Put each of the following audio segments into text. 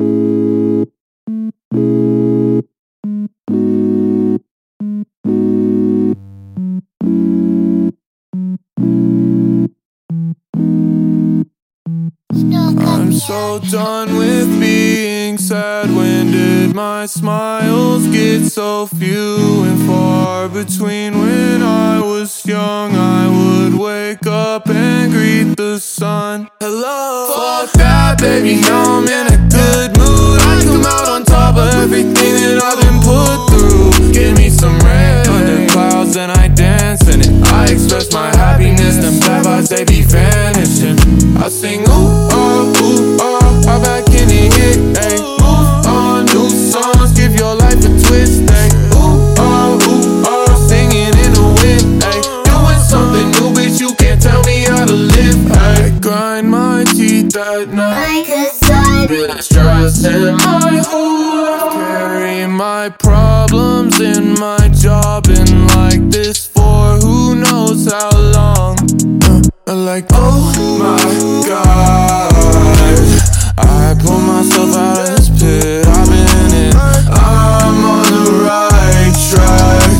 I'm so done with being sad. When did my smiles get so few and far between? When I was young, I would wake up and greet the sun. Hello, fuck that, baby. Now I sing ooh oh ooh uh, oh, how back can it hit? Ay, move on, new songs, give your life a twist. Ay, ooh oh ooh oh, singing in the wind. Ay, doing something new, bitch, you can't tell me how to live. Ay, grind my teeth at night. Like a sun. Been stressing my whole life. Carry my problems in like, oh my god. I pull myself out of this pit. I've been in. I'm on the right track.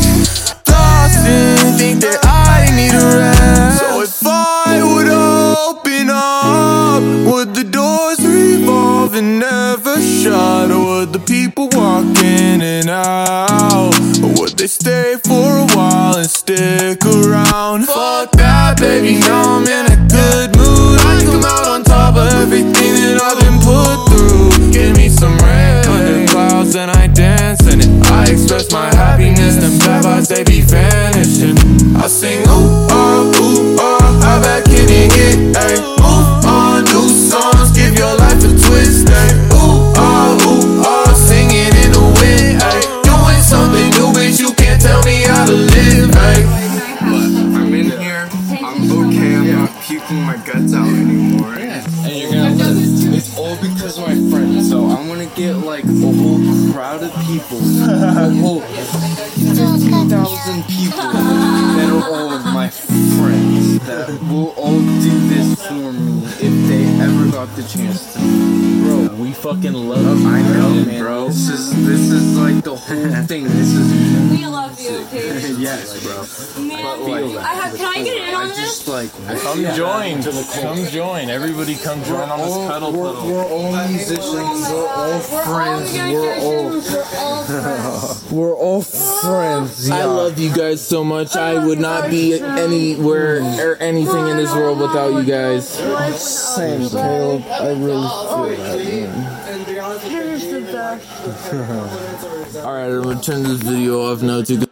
Lost and think that I need a rest. So if I would open up, would the doors revolve and never shut? Or would the people walk in and out? Or would they stay for a while and stick around? Fuck that, baby, now vanishing. I sing ooh oh ooh oh, how bad can it get? Ay, move on, new songs, give your life a twist. Ay, ooh oh ooh oh, singing in the wind. Ay, doing something new, bitch, you can't tell me how to live. Ay. But I'm in here. I'm okay. I'm not puking my guts out anymore. And you're gonna live. It's all because of my friends. So I'm gonna get like a whole crowd of people, a whole fifteen thousand people that will all do this for me if they ever got the chance to. Bro, We fucking love you. I know, man, bro. This is this is like the whole thing. This is love you, okay? yes, bro. Man, I have, can I get in on I this? just like Come join. Come join. Everybody come join on this cuddle we're, puddle. we're all oh musicians. We're all friends. We're all We're all friends. we're all friends. Oh. I Yeah. love you guys so much. I would not be anywhere or anything in this world without you guys. Same, Caleb. I really feel that. Man. Alright, I'm gonna turn this video off now too.